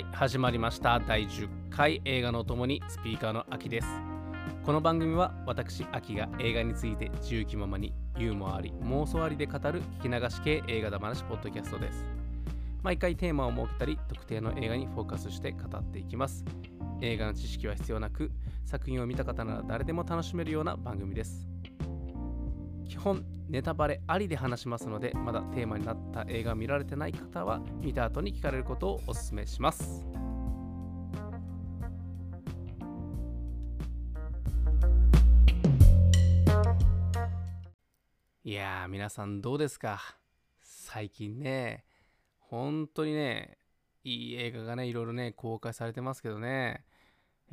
はい始まりました。第10回映画のお供にスピーカーの秋です。この番組は私秋が映画について自由気ままにユーモアあり妄想ありで語る聞き流し系映画だ話ポッドキャストです。毎回テーマを設けたり特定の映画にフォーカスして語っていきます。映画の知識は必要なく作品を見た方なら誰でも楽しめるような番組です。基本ネタバレありで話しますのでまだテーマになった映画見られてない方は見た後に聞かれることをお勧めします。いや皆さんどうですか？最近ね本当にねいい映画がねいろいろね公開されてますけどね、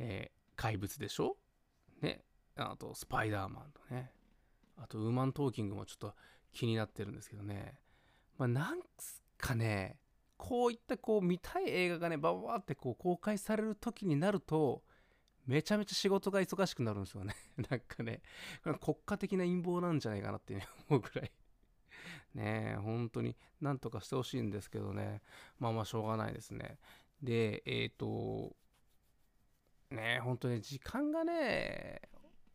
えー怪物でしょ？ねあとスパイダーマンとね。あとウーマントーキングもちょっと気になってるんですけどね。まあなんかね。こういったこう見たい映画がねバババってこう公開される時になるとめちゃめちゃ仕事が忙しくなるんですよね。なんかね。国家的な陰謀なんじゃないかなって、ね、思うぐらい。ねえ本当になんとかしてほしいんですけどね。まあまあしょうがないですね。でえっ、とねえ本当に時間がね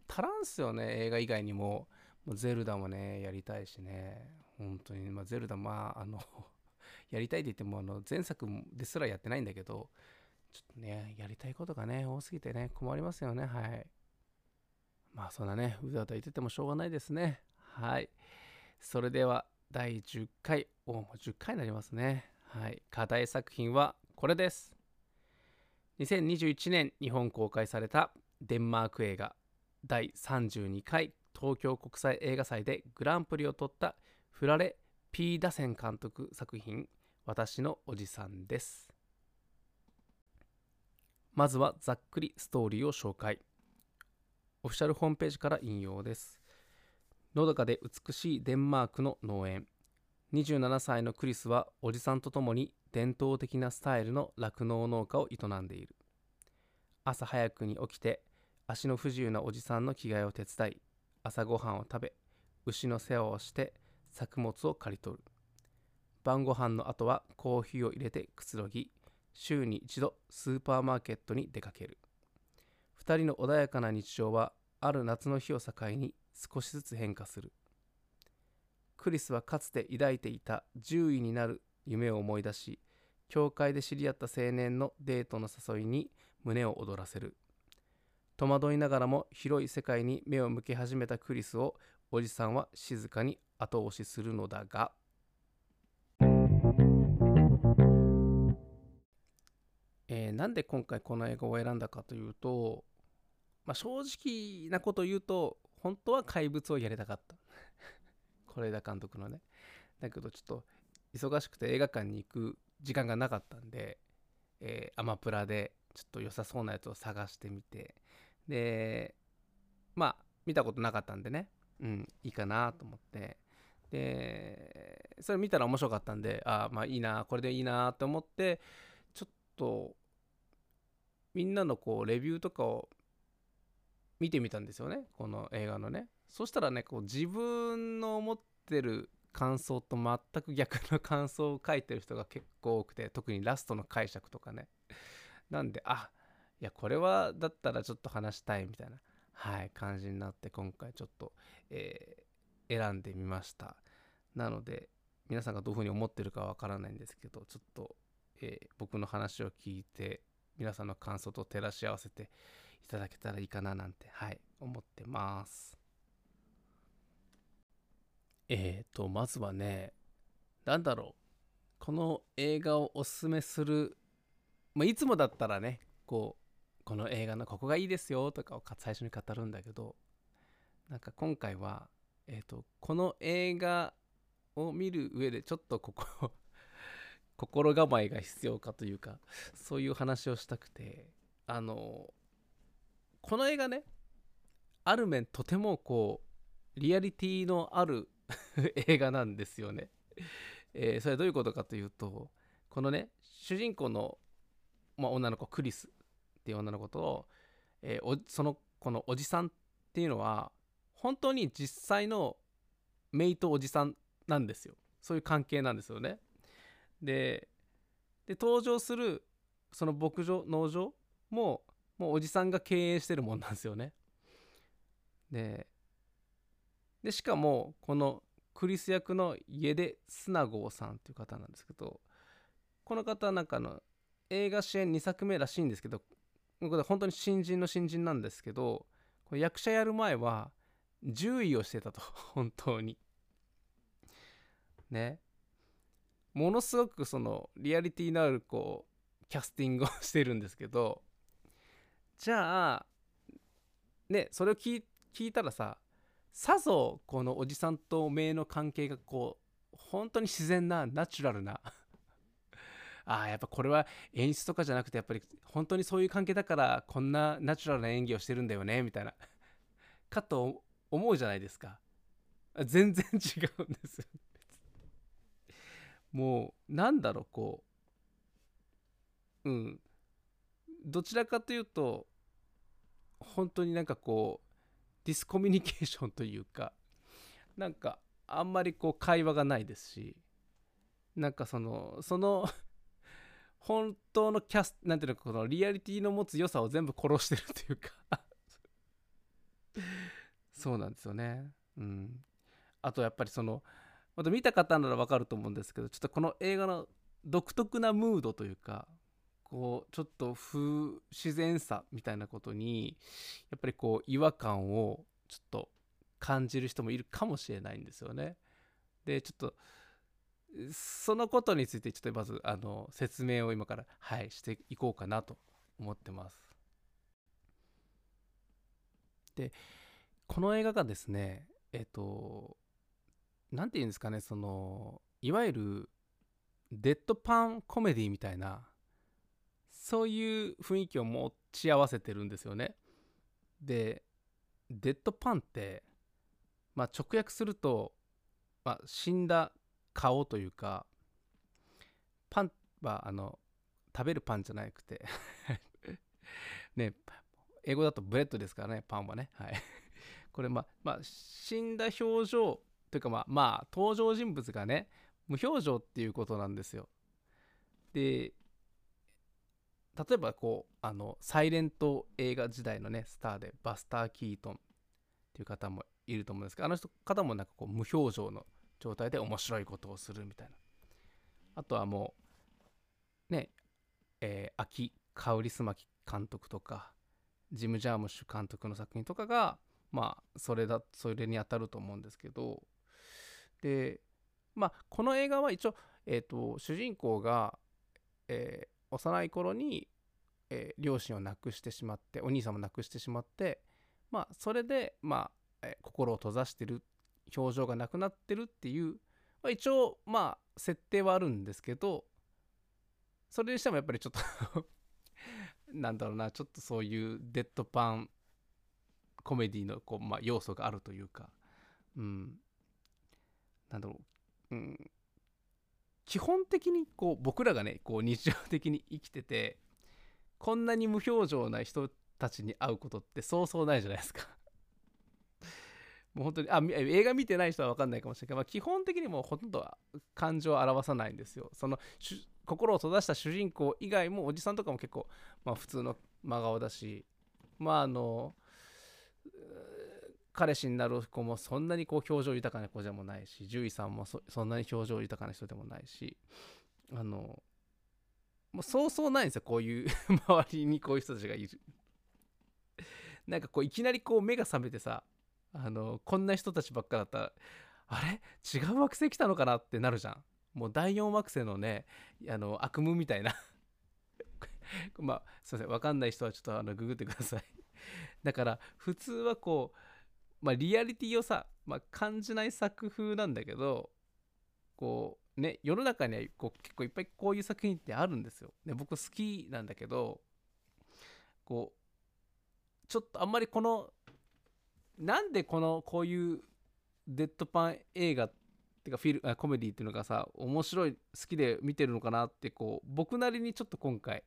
足らんすよね映画以外にも。ゼルダもねやりたいしね。本当に、まあ、ゼルダまああの やりたいって言ってもあの前作ですらやってないんだけどちょっとねやりたいことがね多すぎてね困りますよね。はい。まあそんなねうだうだ言っててもしょうがないですね。はい。それでは第10回おもう10回になりますね。はい。課題作品はこれです。2021年日本公開されたデンマーク映画第32回。東京国際映画祭でグランプリを取ったフラレ・ピーダセン監督作品「私のおじさん」です。まずはざっくりストーリーを紹介。オフィシャルホームページから引用です。のどかで美しいデンマークの農園。27歳のクリスはおじさんと共に伝統的なスタイルの酪農農家を営んでいる。朝早くに起きて足の不自由なおじさんの着替えを手伝い朝ごはんを食べ牛の世話をして作物を刈り取る。晩ご飯の後はコーヒーを入れてくつろぎ週に一度スーパーマーケットに出かける。2人の穏やかな日常はある夏の日を境に少しずつ変化する。クリスはかつて抱いていた獣医になる夢を思い出し教会で知り合った青年のデートの誘いに胸を躍らせる。戸惑いながらも広い世界に目を向け始めたクリスをおじさんは静かに後押しするのだが。えーなんで今回この映画を選んだかというと、まあ、正直なこと言うと本当は怪物をやりたかった。是枝監督のね。だけどちょっと忙しくて映画館に行く時間がなかったんで、えーアマプラでちょっと良さそうなやつを探してみて。でまあ見たことなかったんでね。うんいいかなと思って。でそれ見たら面白かったんであまあいいなこれでいいなと思ってちょっとみんなのこうレビューとかを見てみたんですよね。この映画のね。そしたらねこう自分の思ってる感想と全く逆の感想を書いてる人が結構多くて特にラストの解釈とかね。なんであっいやこれはだったらちょっと話したいみたいなはい感じになって今回ちょっと、えー選んでみました。なので皆さんがどういうふうに思ってるかわからないんですけどちょっと、えー僕の話を聞いて皆さんの感想と照らし合わせていただけたらいいかななんてはい思ってます。えーとまずはねなんだろう。この映画をおすすめする、まあ、いつもだったらねこうこの映画のここがいいですよとかを最初に語るんだけどなんか今回は、えー、とこの映画を見る上でちょっとここ 心構えが必要かというかそういう話をしたくてあのこの映画ねある面とてもこうリアリティのある 映画なんですよね。えーそれはどういうことかというとこのね主人公の、まあ、女の子クリスっていう女の子と、えーそのこのおじさんっていうのは本当に実際の姪とおじさんなんですよそういう関係なんですよね。でで登場するその牧場農場ももうおじさんが経営してるもんなんですよねででしかもこのクリス役の家出スナゴーさんっていう方なんですけどこの方なんかの映画主演2作目らしいんですけどこれ本当に新人の新人なんですけどこれ役者やる前は獣医をしてたと 本当に。ね。ものすごくそのリアリティのあるこうキャスティングをしてるんですけどじゃあねそれを聞いたらささぞこのおじさんと姪の関係がこう本当に自然なナチュラルなああやっぱこれは演出とかじゃなくてやっぱり本当にそういう関係だからこんなナチュラルな演技をしてるんだよねみたいな。かと思うじゃないですか。全然違うんです。もうなんだろうこう。うん。どちらかというと本当になんかこうディスコミュニケーションというかなんかあんまりこう会話がないですしなんかそのその本当のキャスなんていうのこのリアリティの持つ良さを全部殺してるというか。そうなんですよね。うん。あとやっぱりそのまた見た方ならわかると思うんですけどちょっとこの映画の独特なムードというかこうちょっと不自然さみたいなことにやっぱりこう違和感をちょっと感じる人もいるかもしれないんですよね。でちょっとそのことについてちょっとまずあの説明を今からはいしていこうかなと思ってます。でこの映画がですねえっと何て言うんですかねそのいわゆるデッドパンコメディみたいなそういう雰囲気を持ち合わせてるんですよね。で deadpan ってまあ直訳すると、まあ、死んだ顔というか pan はあの食べるパンじゃなくて ね英語だと bread ですからねパンはねはい これまあまあ死んだ表情というかまあまあ登場人物がね無表情っていうことなんですよ。で例えばこうあのサイレント映画時代のねスターでバスター・キートンっていう方もいると思うんですけどあの人方もなんかこう無表情の状態で面白いことをするみたいな。あとはもうねえー、秋カウリスマキ監督とかジム・ジャームッシュ監督の作品とかがまあそれだそれに当たると思うんですけど。でまあこの映画は一応、えーと、主人公が、えー、幼い頃に、えー、両親を亡くしてしまってお兄さんも亡くしてしまってまあそれでまあ、え、心を閉ざしてる表情がなくなってるっていう、まあ、一応まあ設定はあるんですけどそれにしてもやっぱりちょっと なんだろうなちょっとそういうデッドパンコメディのこう、まあ、要素があるというかうん。なんだろう、うん、基本的にこう僕らがねこう日常的に生きててこんなに無表情な人たちに会うことってそうそうないじゃないですか。もう本当にあ映画見てない人は分かんないかもしれないけど、まあ、基本的にもうほとんど感情を表さないんですよ。その心を閉ざした主人公以外もおじさんとかも結構、まあ、普通の真顔だしまああの彼氏になる子もそんなにこう表情豊かな子でもないし獣医さんもそんなに表情豊かな人でもないしあのもうそうそうないんですよ。こういう 周りにこういう人たちがいる。なんかこういきなりこう目が覚めてさあのこんな人たちばっかだった。らあれ？違う惑星来たのかな？ってなるじゃん。もう第4惑星のねあの悪夢みたいな。まあすいません。分かんない人はちょっとあのググってください。だから普通はこうまあ、リアリティをさ、まあ、感じない作風なんだけどこうね世の中にはこう結構いっぱいこういう作品ってあるんですよ。で僕好きなんだけどこうちょっとあんまりこのなんでこのこういうデッドパン映画っていうかフィルコメディっていうのがさ面白い好きで見てるのかなってこう僕なりにちょっと今回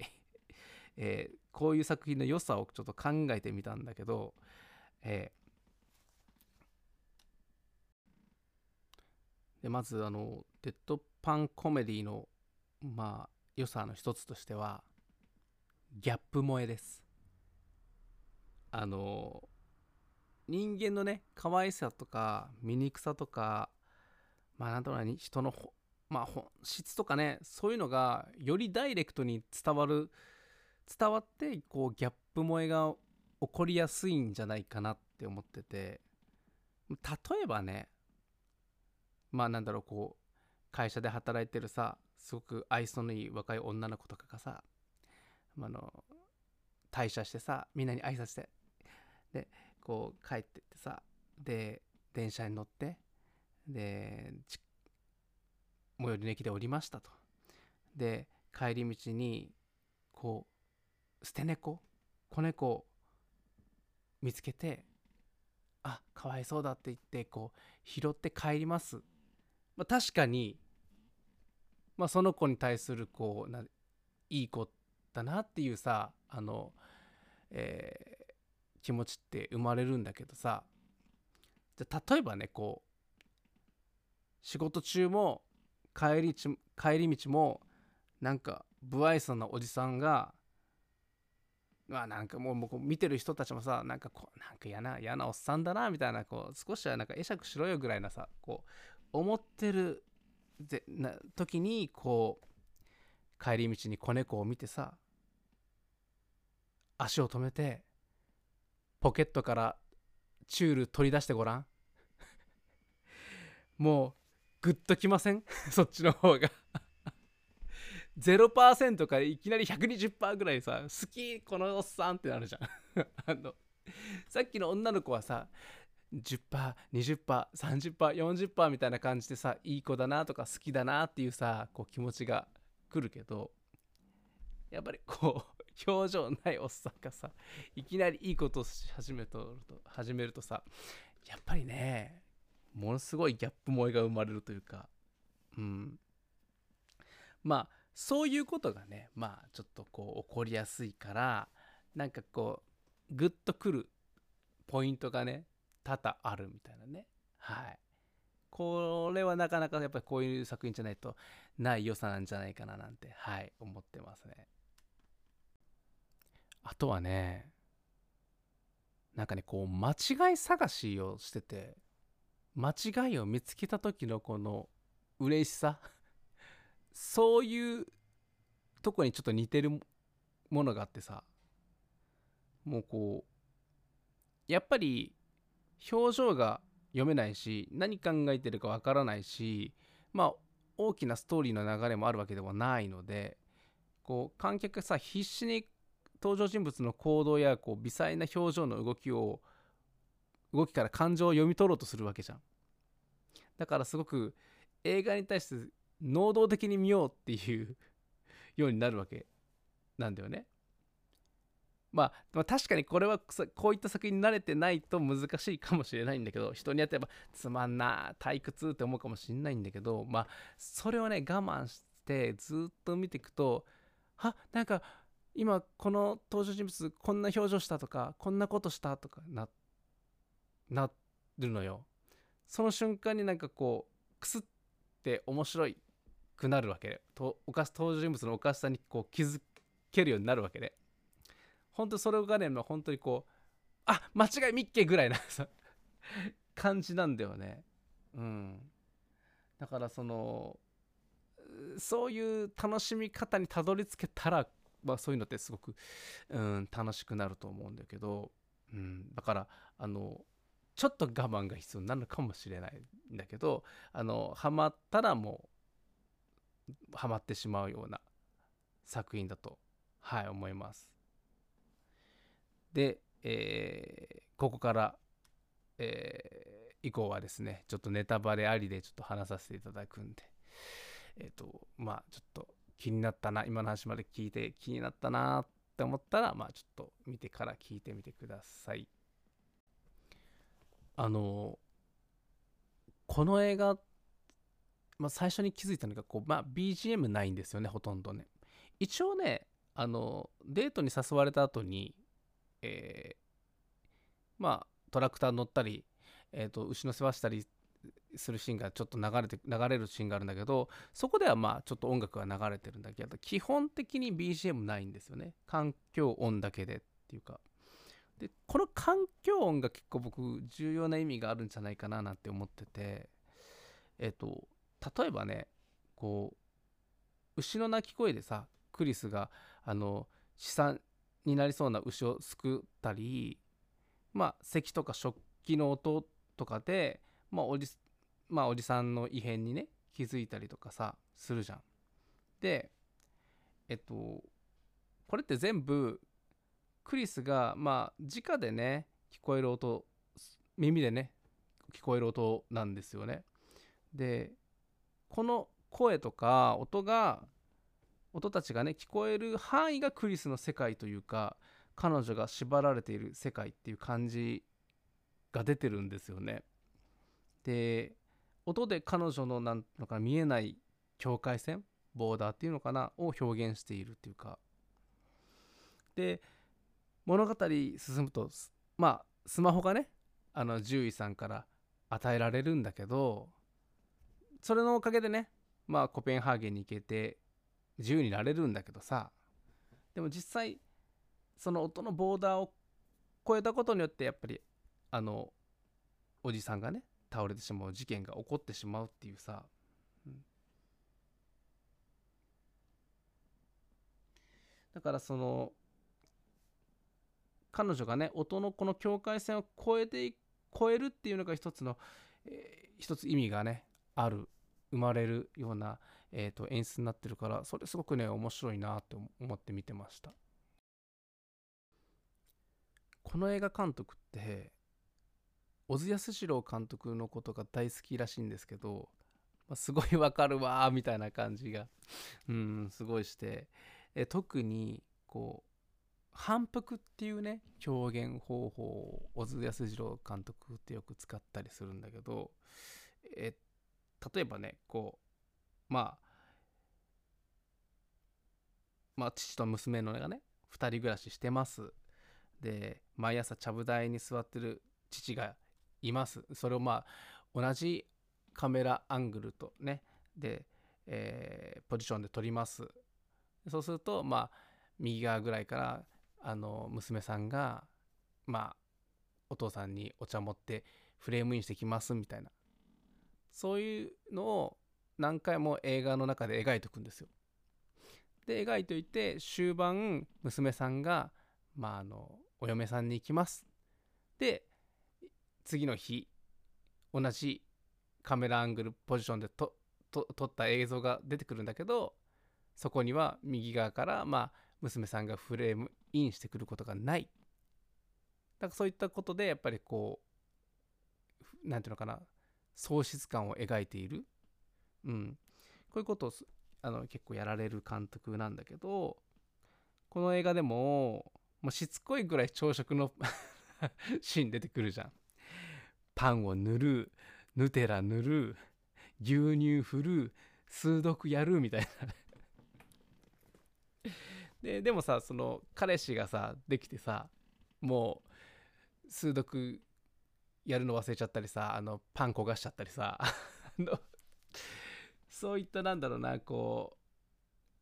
えー、こういう作品の良さをちょっと考えてみたんだけど、えーでまずあのデッドパンコメディのまあ良さの一つとしてはギャップ萌えです。あの人間のね可愛さとか醜さとかまあなんとなく人のまあ本質とかねそういうのがよりダイレクトに伝わる伝わってこうギャップ萌えが起こりやすいんじゃないかなって思ってて。例えばねまあなんだろうこう会社で働いてるさすごく愛想のいい若い女の子とかがさあの退社してさみんなに挨拶して。でこう帰ってってさで電車に乗ってで最寄りの駅で降りましたと。で帰り道にこう捨て猫子猫を見つけてあかわいそうだって言ってこう拾って帰ります、まあ、確かに、まあ、その子に対するこうないい子だなっていうさあの、え、気持ちって生まれるんだけどさじゃ例えばねこう仕事中も帰り帰り道もなんか不愛想なおじさんがまあなんかもうもう見てる人たちもさなんかこうなんか嫌な嫌なおっさんだなみたいなこう少しはなんか会釈しろよぐらいなさこう思ってるでな時にこう帰り道に子猫を見てさ足を止めてポケットからチュール取り出してごらん。もうグッときません？そっちの方が。0%からいきなり120%ぐらいさ好きこのおっさんってなるじゃん。あのさっきの女の子はさ 10%20%30%40% みたいな感じでさいい子だなとか好きだなっていうさこう気持ちが来るけどやっぱりこう表情ないおっさんがさいきなりいいことをし始めると始めるとさやっぱりねものすごいギャップ萌えが生まれるというかうん。まあそういうことがねまあちょっとこう起こりやすいからなんかこうグッとくるポイントがね多々あるみたいなね。はい。これはなかなかやっぱりこういう作品じゃないとない良さなんじゃないかななんてはい思ってますね。あとはねなんかねこう間違い探しをしてて間違いを見つけた時のこの嬉しさそういうとこにちょっと似てるものがあってさもうこうやっぱり表情が読めないし何考えてるかわからないしまあ大きなストーリーの流れもあるわけではないのでこう観客がさ必死に登場人物の行動やこう微細な表情の動きを動きから感情を読み取ろうとするわけじゃんだからすごく映画に対して能動的に見ようっていうようになるわけなんだよね。まあ、確かにこれはこういった作品に慣れてないと難しいかもしれないんだけど人によってやっぱつまんな退屈って思うかもしれないんだけどまあそれをね我慢してずっと見ていくとあなんか今この登場人物こんな表情したとかこんなことしたとかななるのよ。その瞬間になんかこうくすって面白いくなるわけ。でとおかし登場人物のおかしさにこう気づけるようになるわけで。本当それがね本当にこうあ間違いみっけぐらいな 感じなんだよね。うん。だからそのそういう楽しみ方にたどり着けたら、まあ、そういうのってすごく、うん、楽しくなると思うんだけど、うん、だからあのちょっと我慢が必要になるのかもしれないんだけどあのハマったらもうハマってしまうような作品だと、はい、思います。で、えー、ここから、えー、以降はですね、ちょっとネタバレありでちょっと話させていただくんで、えっ、と、まあちょっと気になったな、今の話まで聞いて気になったなって思ったら、まあちょっと見てから聞いてみてください。あの、この映画まあ、最初に気づいたのがこう、まあ、BGM ないんですよねほとんどね一応ねあのデートに誘われた後に、えー、まあトラクター乗ったり、えーと、牛の世話したりするシーンがちょっと流れて流れるシーンがあるんだけどそこではまあちょっと音楽が流れてるんだけど基本的に BGM ないんですよね。環境音だけでっていうか。でこの環境音が結構僕重要な意味があるんじゃないかななんて思っててえっと例えばねこう牛の鳴き声でさクリスがあの資産になりそうな牛を救ったりまあ咳とか食器の音とかで、まあおじまあ、おじさんの異変にね気づいたりとかさするじゃん。でえっとこれって全部クリスがまあ直でね聞こえる音耳でね聞こえる音なんですよね。でこの声とか音が音たちがね聞こえる範囲がクリスの世界というか彼女が縛られている世界っていう感じが出てるんですよね。で音で彼女のなんのか見えない境界線ボーダーっていうのかなを表現しているっていうか。で物語進むとまあスマホがねあの獣医さんから与えられるんだけどそれのおかげでねまあコペンハーゲンに行けて自由になれるんだけどさ。でも実際その音のボーダーを超えたことによってやっぱりあのおじさんがね倒れてしまう事件が起こってしまうっていうさ、うん、だからその彼女がね音のこの境界線を越えて越えるっていうのが一つの、えー、一つ意味がねある生まれるような、えーと、演出になってるからそれすごくね面白いなって思って見てました。この映画監督って小津安二郎監督のことが大好きらしいんですけど、まあ、すごいわかるわみたいな感じが うんすごいしてえ特にこう反復っていうね表現方法を小津安二郎監督ってよく使ったりするんだけどえ例えばねこうまあまあ父と娘のがね2人暮らししてます。で毎朝ちゃぶ台に座ってる父がいますそれをまあ同じカメラアングルとねで、えー、ポジションで撮りますそうするとまあ右側ぐらいからあの娘さんがまあお父さんにお茶持ってフレームインしてきますみたいなそういうのを何回も映画の中で描いておくんですよ。で描いておいて終盤娘さんが、まあ、あのお嫁さんに行きます。で次の日同じカメラアングルポジションで撮った映像が出てくるんだけどそこには右側からまあ娘さんがフレームインしてくることがない。だからそういったことでやっぱりこう何て言うのかな喪失感を描いている、うん、こういうことをあの結構やられる監督なんだけどこの映画でももうしつこいぐらい朝食の シーン出てくるじゃん。パンを塗るヌテラ塗る牛乳振る数読やるみたいな。ででもさその彼氏がさできてさもう数読やるの忘れちゃったりさあのパン焦がしちゃったりさ そういったなんだろうなこ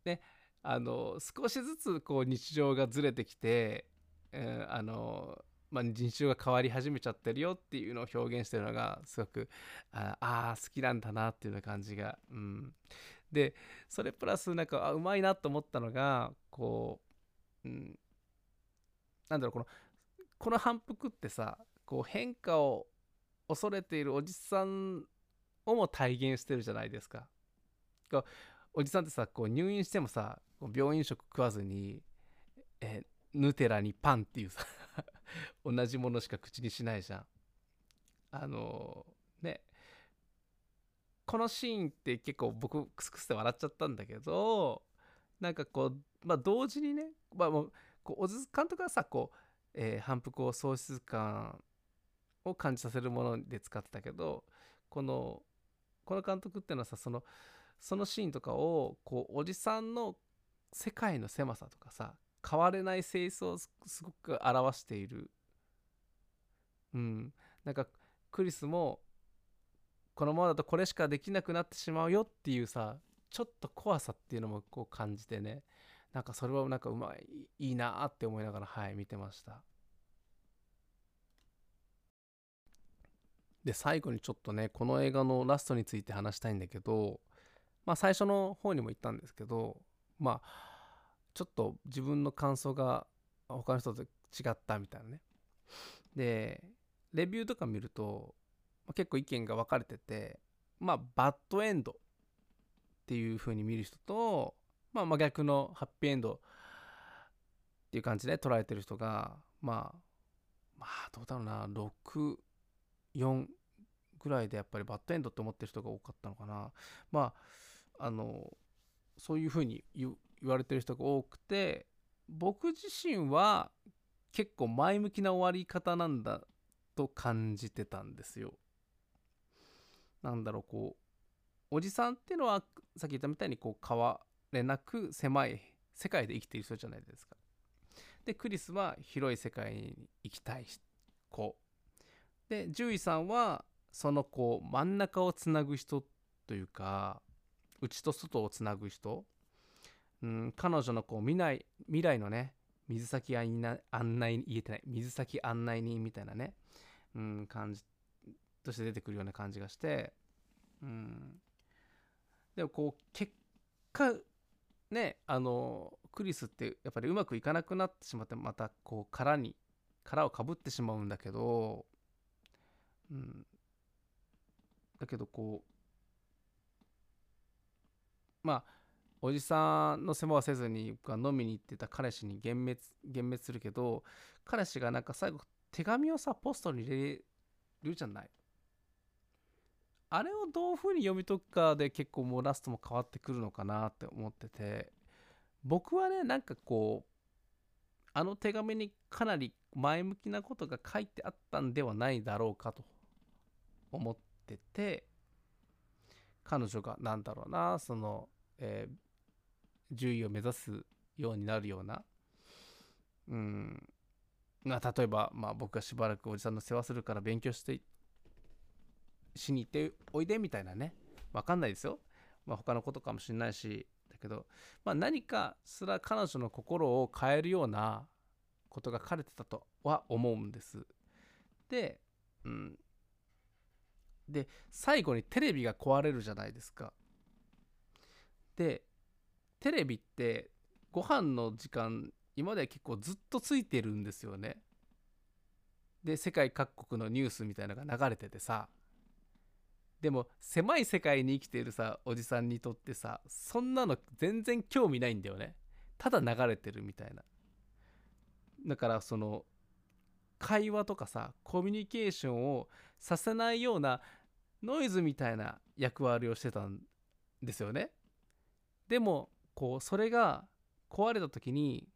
うねあの少しずつこう日常がずれてきて、えー、あのまあ、日常が変わり始めちゃってるよっていうのを表現してるのがすごくああ好きなんだなっていうような感じが、うん、でそれプラスなんかあうまいなと思ったのがこう、うん、なんだろうこのこの反復ってさこう変化を恐れているおじさんをも体現してるじゃないですか。こうおじさんってさこう入院してもさ病院食食わずに、えヌテラにパンっていうさ。同じものしか口にしないじゃん。あのー、ねこのシーンって結構僕クスクスで笑っちゃったんだけどなんかこうまあ同時にね、まあ、もうこう小津監督はさこう、えー、反復を喪失感を感じさせるもので使ってたけどこのこの監督っていうのはさそのそのシーンとかをこうおじさんの世界の狭さとかさ変われない性質をすごく表している。うん。なんかクリスもこのままだとこれしかできなくなってしまうよっていうさちょっと怖さっていうのもこう感じてね。なんかそれはなんかうまいいいなって思いながらはい見てました。で最後にちょっとねこの映画のラストについて話したいんだけどまあ最初の方にも言ったんですけどまあちょっと自分の感想が他の人と違ったみたいなね。でレビューとか見ると、まあ、結構意見が分かれててまあバッドエンドっていう風に見る人と、まあ、真逆のハッピーエンドっていう感じで捉えてる人がまあまあどうだろうな64ぐらいでやっぱりバッドエンドって思ってる人が多かったのかな。まああのそういう風に言言われてる人が多くて僕自身は結構前向きな終わり方なんだと感じてたんですよ。なんだろうこうおじさんっていうのはさっき言ったみたいにこう変われなく狭い世界で生きている人じゃないですか。でクリスは広い世界に行きたい子。で獣医さんはそのこう真ん中をつなぐ人というか内と外をつなぐ人うん、彼女のこう未来未来のね水先案内言えてない水先案内人みたいなね、うん、感じとして出てくるような感じがして、うん、でもこう結果ねあのクリスってやっぱりうまくいかなくなってしまってまたこう殻に殻をかぶってしまうんだけど、うん、だけどこうまあおじさんの世話はせずに飲みに行ってた彼氏に幻滅幻滅するけど彼氏がなんか最後手紙をさポストに入れるじゃない？あれをどういうふうに読み解くかで結構もうラストも変わってくるのかなって思ってて僕はねなんかこうあの手紙にかなり前向きなことが書いてあったんではないだろうかと思ってて彼女が何だろうなその、えー、獣医を目指すようになるような、うん、まあ、例えば、まあ、僕がしばらくおじさんの世話するから勉強してしに行っておいでみたいなね分かんないですよ、まあ、他のことかもしれないしだけど、まあ、何かすら彼女の心を変えるようなことが書かれてたとは思うんです。で、うん、で最後にテレビが壊れるじゃないですか。でテレビってご飯の時間今まで結構ずっとついてるんですよね。で世界各国のニュースみたいなのが流れててさ。でも狭い世界に生きているさおじさんにとってさそんなの全然興味ないんだよね。ただ流れてるみたいな。だからその会話とかさコミュニケーションをさせないようなノイズみたいな役割をしてたんですよね。でもこうそれが壊れた時に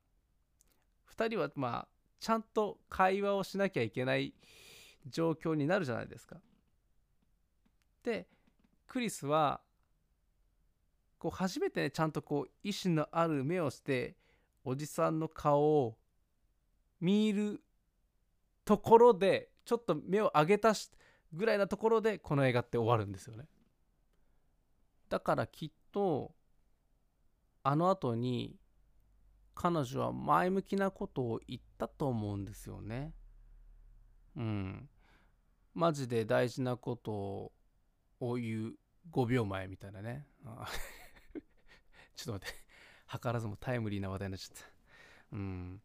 2人はまあちゃんと会話をしなきゃいけない状況になるじゃないですか。でクリスはこう初めてねちゃんとこう意志のある目をしておじさんの顔を見るところでちょっと目を上げたしぐらいなところでこの映画って終わるんですよね。だからきっとあの後に彼女は前向きなことを言ったと思うんですよね。うん。マジで大事なことを言う5秒前みたいなね。ちょっと待って。図らずもタイムリーな話題になっちゃった。うん。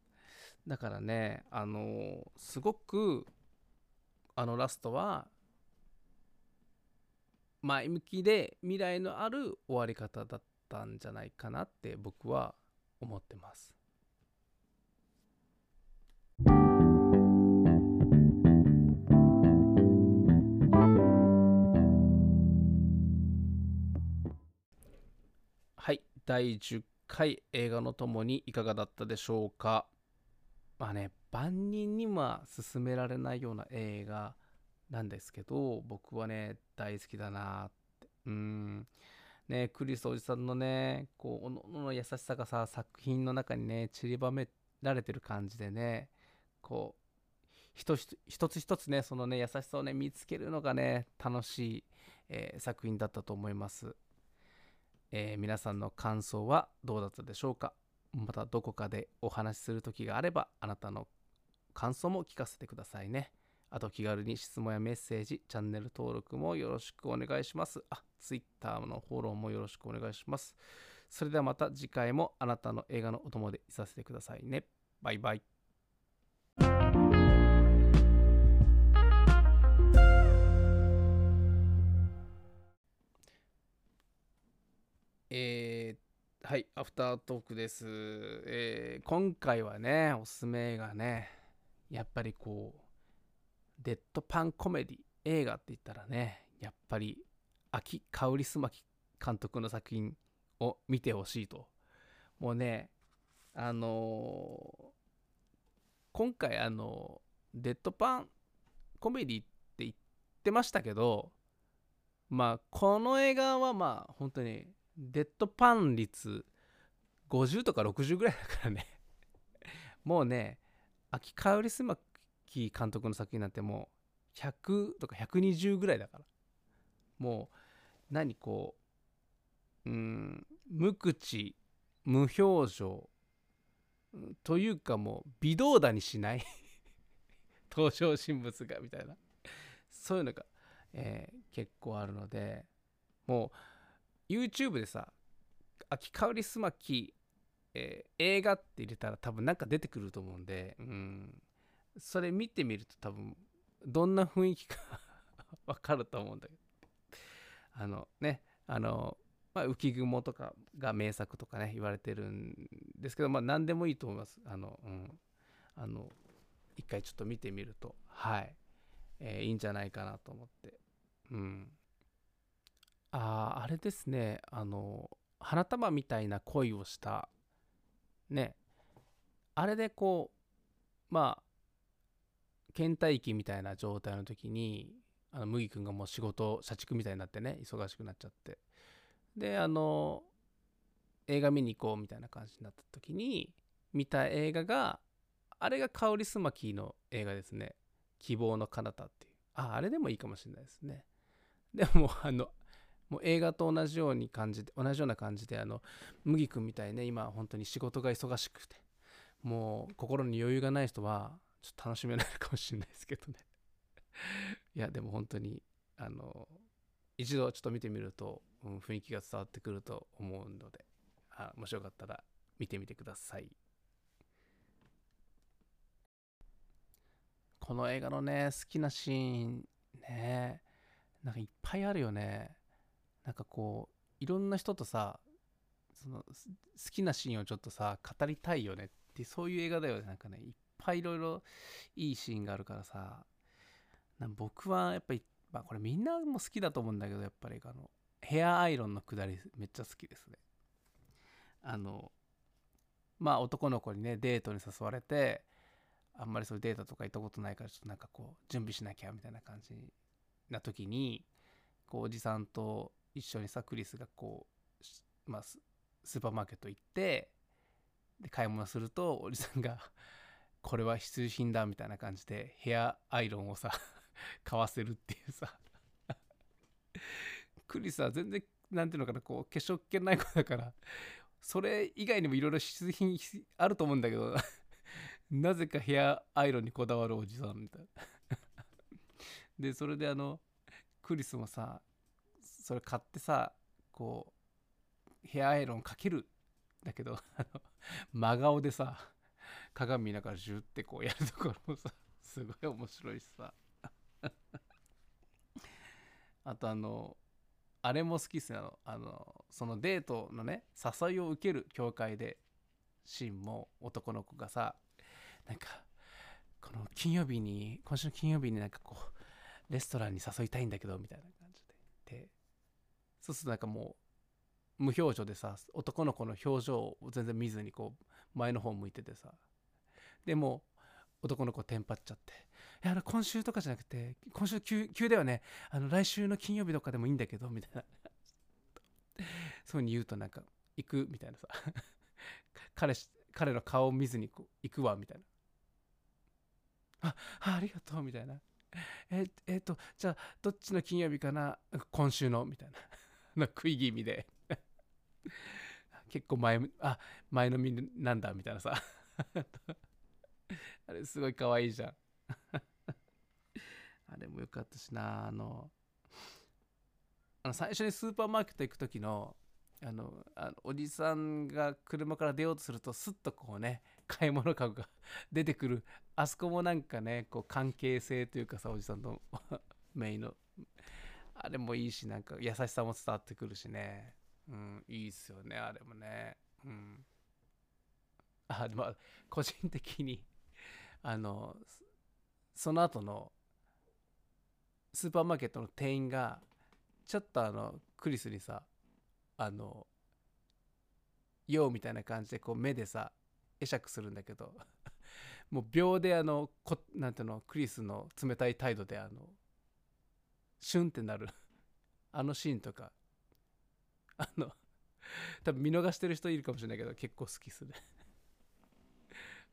だからね、あのすごく、あのラストは、前向きで未来のある終わり方だった。たんじゃないかなって僕は思ってます。はい第10回映画のともにいかがだったでしょうか？まあね万人には勧められないような映画なんですけど僕はね大好きだなって。うん。ね、クリスおじさんのね、こう、おのの優しさがさ、作品の中にね、散りばめられてる感じでね、こう、一つ一つね、そのね、優しさをね、見つけるのがね、楽しいえー作品だったと思います、えー皆さんの感想はどうだったでしょうか？またどこかでお話しする時があればあなたの感想も聞かせてくださいね。あと気軽に質問やメッセージチャンネル登録もよろしくお願いします。あ Twitter のフォローもよろしくお願いします。それではまた次回もあなたの映画のお供でいさせてくださいね。バイバイ。えー、はい、アフタートークです。えー今回はね、おすすめ映画ね、やっぱりこう、デッドパンコメディ映画って言ったらね、やっぱり、秋香りすまき監督の作品を見てほしいと。もうね、あのー今回、あのーデッドパンコメディって言ってましたけど、まあ、この映画はまあ、本当に、デッドパン率50とか60ぐらいだからねもうね秋香りすまき監督の作品なんてもう100とか120ぐらいだから。もう何こううん無口無表情というかもう微動だにしない。登場人物がみたいな。そういうのが、えー結構あるので。もう YouTube でさ秋香りすまき、えー映画って入れたら多分なんか出てくると思うんで、うん、それ見てみると多分どんな雰囲気か わかると思うんだけど。あのねあの、まあ、浮雲とかが名作とかね言われてるんですけどまあ何でもいいと思います。あの、うん、あの一回ちょっと見てみると。はい、えーいいんじゃないかなと思って。うん。あーあれですね。あの花束みたいな恋をした。ね。あれでこうまあ倦怠期みたいな状態の時にあの麦君がもう仕事社畜みたいになってね忙しくなっちゃって。であの映画見に行こうみたいな感じになった時に見た映画があれが香りすまきの映画ですね。希望の彼方っていう。ああれでもいいかもしれないですね。でもあのもう映画と同じように感じて同じような感じであの麦君みたいね今本当に仕事が忙しくてもう心に余裕がない人はちょっと楽しめないかもしれないですけどね。いやでも本当にあの一度ちょっと見てみると、うん、雰囲気が伝わってくると思うのであもしよかったら見てみてください。この映画のね好きなシーンねなんかいっぱいあるよね。なんかこういろんな人とさその好きなシーンをちょっとさ語りたいよねってそういう映画だよね。なんかねいっぱいいろいろいいシーンがあるからさ僕はやっぱりまあこれみんなも好きだと思うんだけどやっぱりあのヘアアイロンのくだりめっちゃ好きですね。あのまあ男の子にねデートに誘われてあんまりそういうデートとか行ったことないからちょっとなんかこう準備しなきゃみたいな感じな時にこうおじさんと一緒にさクリスがこうまあスーパーマーケット行ってで買い物するとおじさんが「これは必需品だ」みたいな感じでヘアアイロンをさ 買わせるっていうさ。クリスは全然なんていうのかなこう化粧っ気ない子だからそれ以外にもいろいろ必需品あると思うんだけど なぜかヘアアイロンにこだわるおじさんみたいな。でそれであのクリスもさそれ買ってさこうヘアアイロンかけるだけど真顔でさ鏡見ながらジュってこうやるところもさ すごい面白いしさ。あとあのあれも好きっすね。あのあのそのデートのね誘いを受ける教会でシーンも男の子がさなんかこの金曜日に今週の金曜日になんかこうレストランに誘いたいんだけどみたいな感じで。でそうするとなんかもう無表情でさ男の子の表情を全然見ずにこう前の方向いててさでも男の子テンパっちゃって「いやあの今週とかじゃなくて今週急急だよね。あの来週の金曜日とかでもいいんだけど」みたいな。そういうふうに言うとなんか「行く」みたいなさ。彼し彼の顔を見ずにこう行くわみたいな。あありがとうみたいな。ええっとじゃあどっちの金曜日かな？今週のみたいな。の食い気味で。結構前あ前のみなんだみたいなさ。あれすごい可愛いじゃん。あれもよかったしなあのあの最初にスーパーマーケット行く時のあのあのおじさんが車から出ようとするとスッとこうね買い物かごが 出てくる。あそこもなんかねこう関係性というかさおじさんの メインの。あれもいいしなんか優しさも伝わってくるしね。うんいいっすよねあれもね。うん。あでも個人的にあのその後のスーパーマーケットの店員がちょっとあのクリスにさあの「よう」みたいな感じでこう目でさ会釈するんだけど もう秒であのこなんていうのクリスの冷たい態度であのシュンってなる あのシーンとかあの多分見逃してる人いるかもしれないけど結構好きっすね。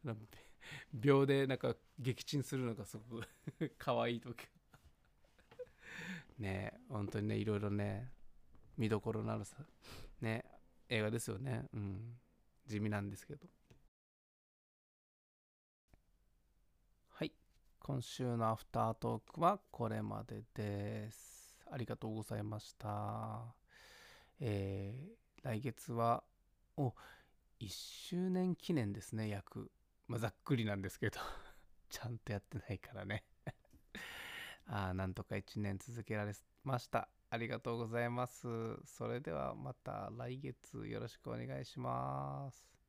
秒でなんか撃沈するのがすごく 可愛い時。ね本当にねいろいろね見どころのあるさね映画ですよね。うん。地味なんですけど。はい。今週のアフタートークはこれまでです。ありがとうございました。えー、来月はお1周年記念ですね約。まあ、ざっくりなんですけど ちゃんとやってないからね。あなんとか1年続けられました。ありがとうございます。それではまた来月よろしくお願いします。